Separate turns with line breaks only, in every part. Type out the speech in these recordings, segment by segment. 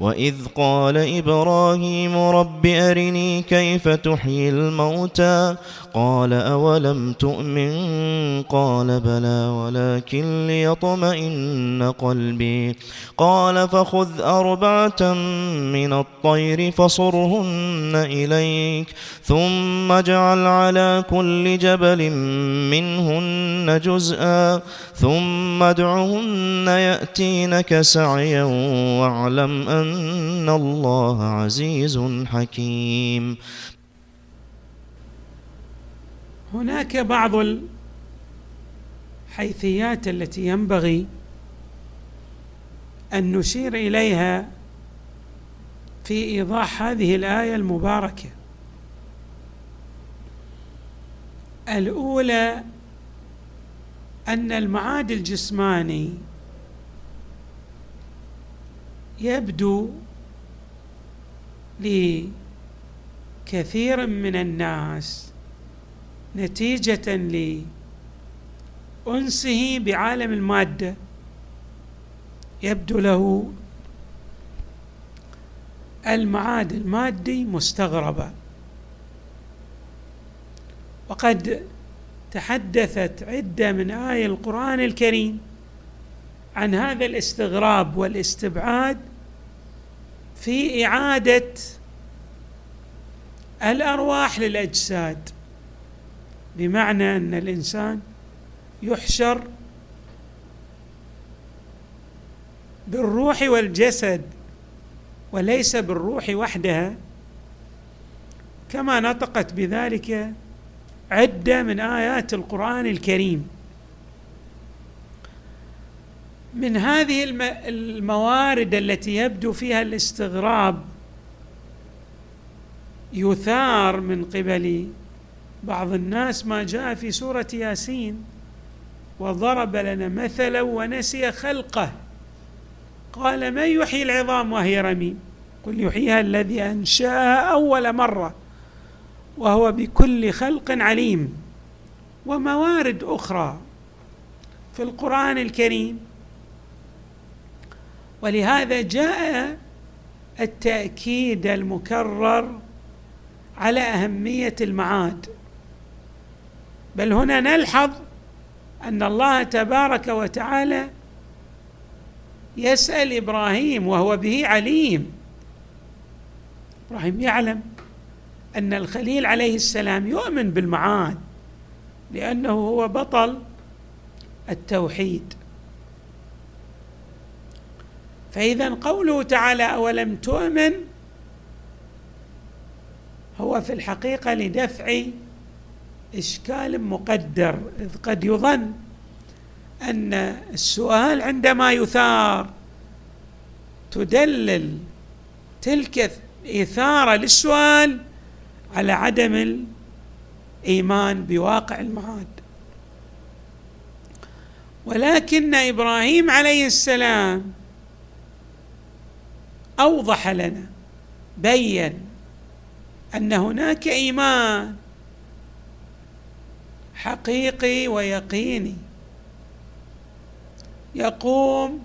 وإذ قال إبراهيم رب أرني كيف تحيي الموتى قال أولم تؤمن قال بلى ولكن ليطمئن قلبي قال فخذ أربعة من الطير فصرهن إليك ثم اجعل على كل جبل منهن جزءا ثم ادعهن يأتينك سعيا واعلم أن الله عزيز حكيم.
هناك بعض الحيثيات التي ينبغي أن نشير إليها في إيضاح هذه الآية المباركة. الأولى أن المعاد الجسماني يبدو لكثير من الناس نتيجة لأنسه بعالم المادة يبدو له المعاد المادي مستغربا وقد تحدثت عدة من آي القرآن الكريم عن هذا الاستغراب والاستبعاد في إعادة الأرواح للأجساد بمعنى أن الإنسان يحشر بالروح والجسد وليس بالروح وحدها كما نطقت بذلك عدة من آيات القرآن الكريم. من هذه الموارد التي يبدو فيها الاستغراب يثار من قبل بعض الناس ما جاء في سورة ياسين وضرب لنا مثلا ونسي خلقه. قال من يحيي العظام وهي رميم؟ قل يحييها الذي أنشأها أول مرة. وهو بكل خلق عليم وموارد أخرى في القرآن الكريم. ولهذا جاء التأكيد المكرر على أهمية المعاد. بل هنا نلحظ أن الله تبارك وتعالى يسأل إبراهيم وهو به عليم. إبراهيم يعلم. أن الخليل عليه السلام يؤمن بالمعاد لأنه هو بطل التوحيد. فإذا قوله تعالى أولم تؤمن هو في الحقيقة لدفع إشكال مقدر إذ قد يظن أن السؤال عندما يثار تدلل تلك الإثارة للسؤال على عدم الإيمان بواقع المعاد. ولكن إبراهيم عليه السلام أوضح لنا بين أن هناك إيمان حقيقي ويقيني يقوم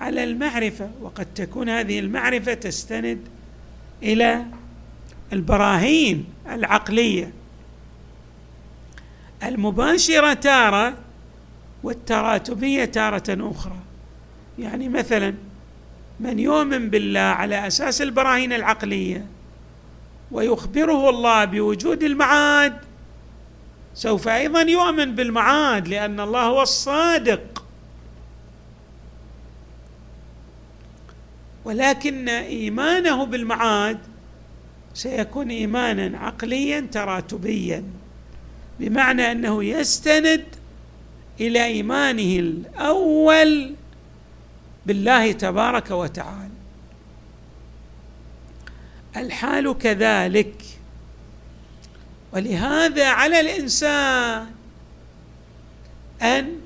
على المعرفة وقد تكون هذه المعرفة تستند إلى البراهين العقلية. المباشرة تارة والتراتبية تارة أخرى. يعني مثلا من يؤمن بالله على أساس البراهين العقلية ويخبره الله بوجود المعاد سوف أيضا يؤمن بالمعاد لأن الله هو الصادق. ولكن إيمانه بالمعاد سيكون إيمانا عقليا تراتبيا بمعنى أنه يستند إلى إيمانه الأول بالله تبارك وتعالى. الحال كذلك. ولهذا على الإنسان أن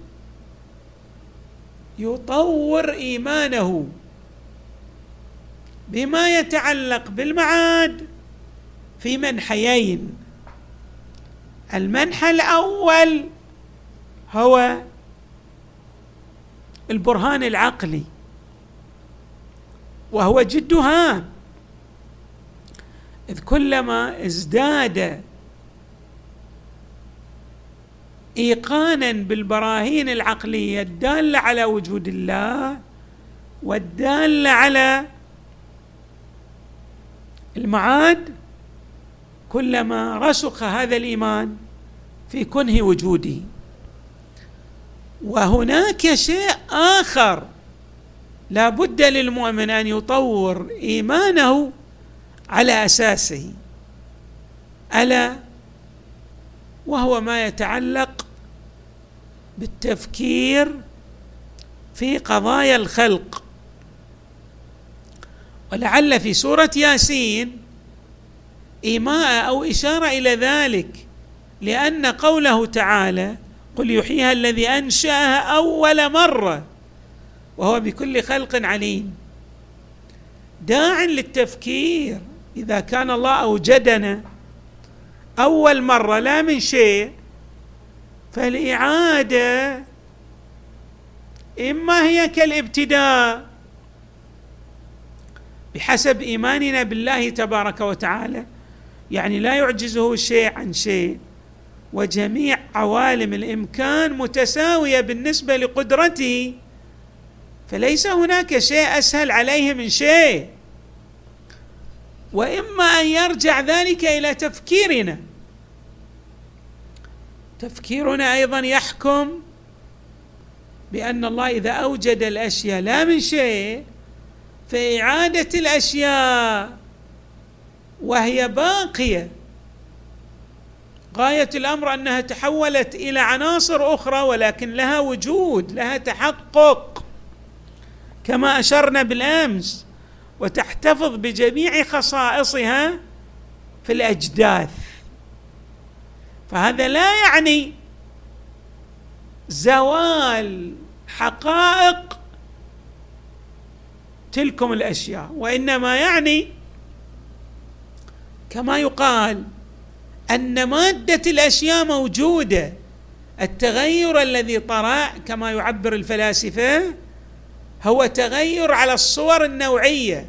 يطور إيمانه بما يتعلق بالمعاد. في منحيين. المنحى الأول هو البرهان العقلي وهو جد هام. إذ كلما ازداد إيقانا بالبراهين العقلية الداله على وجود الله والداله على المعاد كلما رسخ هذا الإيمان في كنه وجوده. وهناك شيء آخر لا بد للمؤمن أن يطور إيمانه على أساسه. ألا؟ وهو ما يتعلق بالتفكير في قضايا الخلق. ولعل في سورة ياسين إيماء أو إشارة إلى ذلك لأن قوله تعالى قل يحييها الذي أنشأها أول مرة وهو بكل خلق عليم. داع للتفكير إذا كان الله أوجدنا أول مرة لا من شيء فالإعادة إما هي كالابتداء بحسب إيماننا بالله تبارك وتعالى. يعني لا يعجزه شيء عن شيء. وجميع عوالم الإمكان متساوية بالنسبة لقدرته. فليس هناك شيء أسهل عليه من شيء. وإما أن يرجع ذلك إلى تفكيرنا. تفكيرنا أيضا يحكم بأن الله إذا أوجد الأشياء لا من شيء فإعادة الأشياء وهي باقية. غاية الأمر أنها تحولت إلى عناصر أخرى ولكن لها وجود لها تحقق. كما أشرنا بالأمس وتحتفظ بجميع خصائصها في الأجداث. فهذا لا يعني زوال حقائق تلكم الأشياء وإنما يعني كما يقال أن مادة الأشياء موجودة. التغير الذي طرأ كما يعبر الفلاسفة هو تغير على الصور النوعية.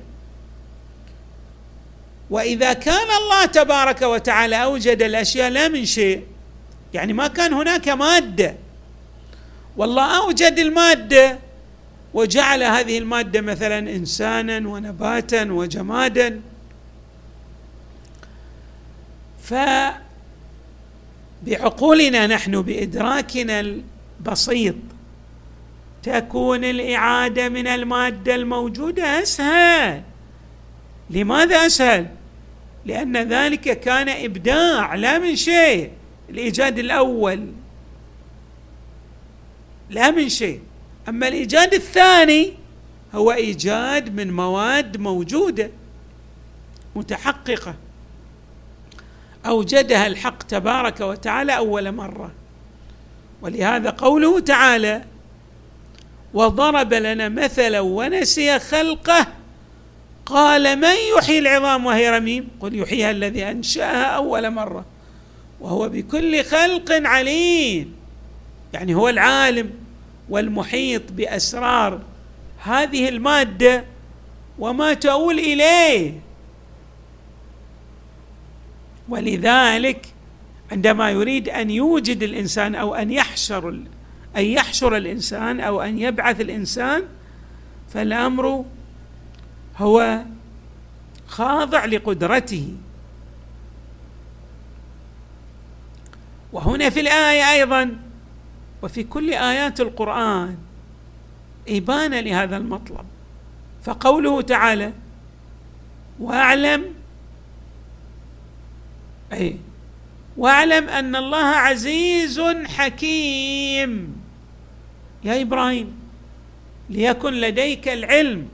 وإذا كان الله تبارك وتعالى أوجد الأشياء لا من شيء يعني ما كان هناك مادة. والله أوجد المادة وجعل هذه المادة مثلا انسانا ونباتا وجمادا. فبعقولنا نحن بإدراكنا البسيط تكون الإعادة من المادة الموجودة أسهل. لماذا أسهل؟ لأن ذلك كان إبداع لا من شيء الإيجاد الأول. لا من شيء. أما الإيجاد الثاني هو إيجاد من مواد موجودة متحققة. أوجدها الحق تبارك وتعالى أول مرة. ولهذا قوله تعالى وضرب لنا مثلا ونسي خلقه قال من يحيي العظام وهي رميم؟ قل يحييها الذي أنشأها أول مرة. وهو بكل خلق عليم. يعني هو العالم والمحيط بأسرار هذه المادة وما تؤول إليه. ولذلك عندما يريد أن يوجد الإنسان أو أن يحشر أن يحشر الإنسان أو أن يبعث الإنسان فالأمر هو خاضع لقدرته. وهنا في الآية أيضا وفي كل آيات القرآن ابانه لهذا المطلب. فقوله تعالى واعلم أي. واعلم أن الله عزيز حكيم. يا إبراهيم ليكن لديك العلم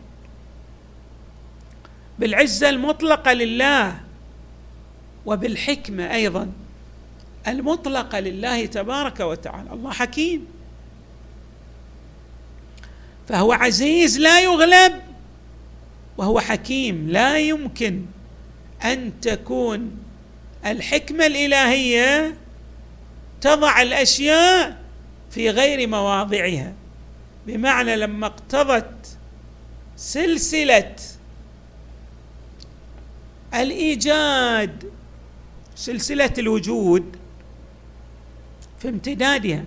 بالعزة المطلقة لله وبالحكمة أيضا المطلقة لله تبارك وتعالى. الله حكيم. فهو عزيز لا يغلب وهو حكيم. لا يمكن أن تكون الحكمة الإلهية تضع الأشياء في غير مواضعها. بمعنى لما اقتضت سلسلة الإيجاد سلسلة الوجود في امتدادها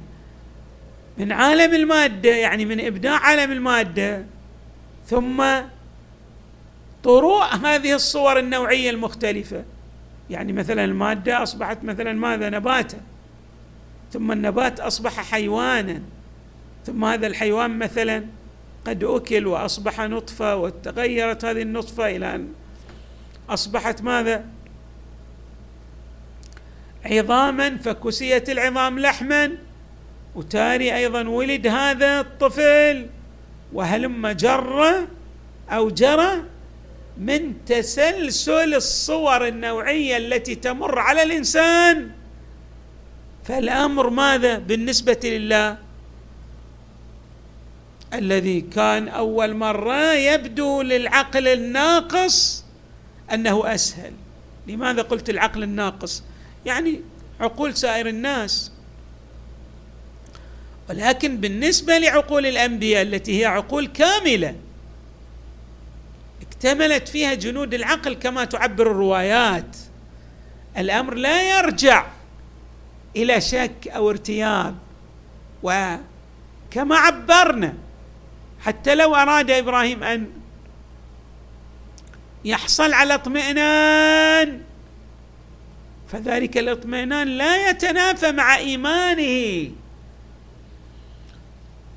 من عالم المادة يعني من إبداع عالم المادة ثم طروء هذه الصور النوعية المختلفة. يعني مثلا المادة أصبحت مثلا ماذا؟ نباتا. ثم النبات أصبح حيوانا. ثم هذا الحيوان مثلا قد أكل وأصبح نطفة وتغيرت هذه النطفة إلى أن أصبحت ماذا؟ عظاما فكسيت العظام لحما. وتاري أيضا ولد هذا الطفل وهلم جر أو جرى؟ من تسلسل الصور النوعية التي تمر على الإنسان. فالأمر ماذا بالنسبة لله؟ الذي كان أول مرة يبدو للعقل الناقص أنه أسهل. لماذا قلت العقل الناقص؟ يعني عقول سائر الناس. ولكن بالنسبة لعقول الأنبياء التي هي عقول كاملة اكتملت فيها جنود العقل كما تعبر الروايات. الأمر لا يرجع إلى شك أو ارتياب. وكما عبرنا حتى لو أراد إبراهيم أن يحصل على اطمئنان فذلك الاطمئنان لا يتنافى مع إيمانه.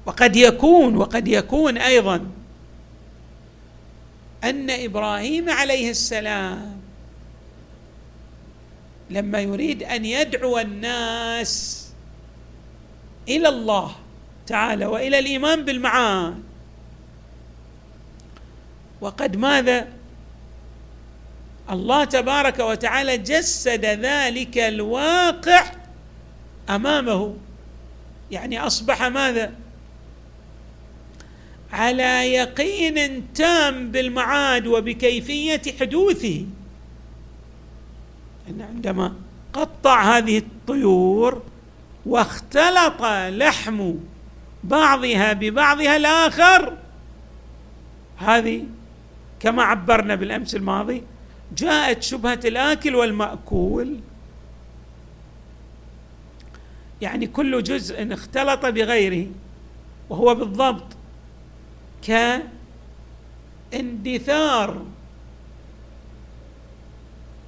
وقد يكون وقد يكون أيضا أن إبراهيم عليه السلام لما يريد أن يدعو الناس إلى الله تعالى وإلى الإيمان بالمعاد وقد ماذا؟ الله تبارك وتعالى جسد ذلك الواقع أمامه. يعني أصبح ماذا؟ على يقين تام بالمعاد وبكيفية حدوثه. إن عندما قطع هذه الطيور واختلط لحم بعضها ببعضها الآخر هذه كما عبرنا بالأمس الماضي جاءت شبهة الآكل والمأكول. يعني كل جزء اختلط بغيره وهو بالضبط كاندثار.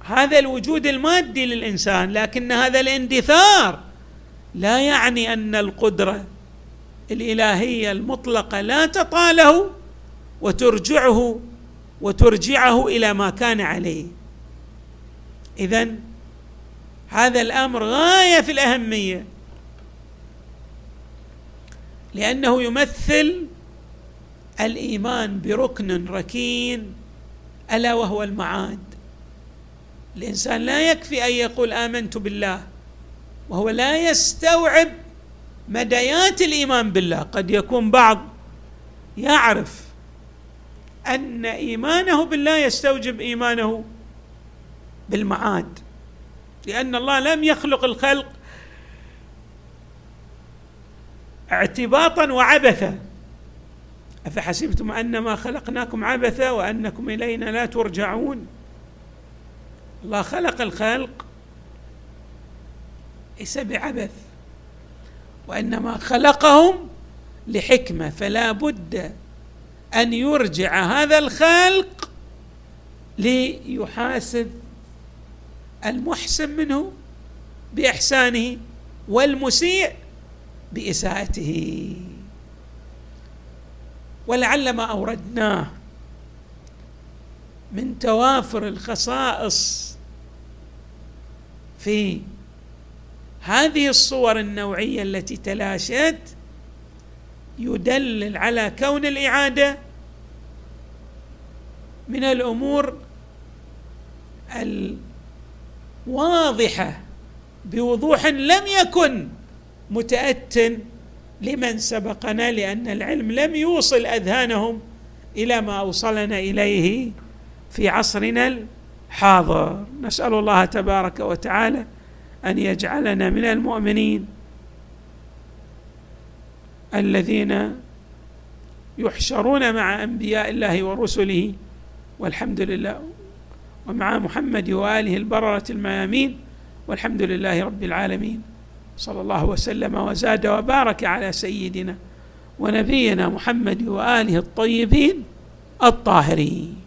هذا الوجود المادي للإنسان لكن هذا الاندثار لا يعني أن القدرة الإلهية المطلقة لا تطاله وترجعه وترجعه إلى ما كان عليه. اذا هذا الأمر غاية في الأهمية لأنه يمثل الإيمان بركن ركين ألا وهو المعاد. الإنسان لا يكفي أن يقول آمنت بالله وهو لا يستوعب مديات الإيمان بالله. قد يكون بعض يعرف أن إيمانه بالله يستوجب إيمانه بالمعاد لأن الله لم يخلق الخلق اعتباطا وعبثا. أفحسبتم أنما خلقناكم عبثا وأنكم إلينا لا ترجعون؟ الله خلق الخلق ليس بعبث وإنما خلقهم لحكمة فلا بد أن يرجع هذا الخلق ليحاسب المحسن منه بإحسانه والمسيء بإساءته. ولعل ما أوردناه من توافر الخصائص في هذه الصور النوعية التي تلاشت يدلل على كون الإعادة من الأمور الواضحة بوضوح لم يكن متات لمن سبقنا لأن العلم لم يوصل أذهانهم إلى ما أوصلنا إليه في عصرنا الحاضر. نسأل الله تبارك وتعالى أن يجعلنا من المؤمنين الذين يحشرون مع أنبياء الله ورسله والحمد لله ومع محمد وآله البررة الميامين والحمد لله رب العالمين. صلى الله وسلم وزاد وبارك على سيدنا ونبينا محمد وآله الطيبين الطاهرين.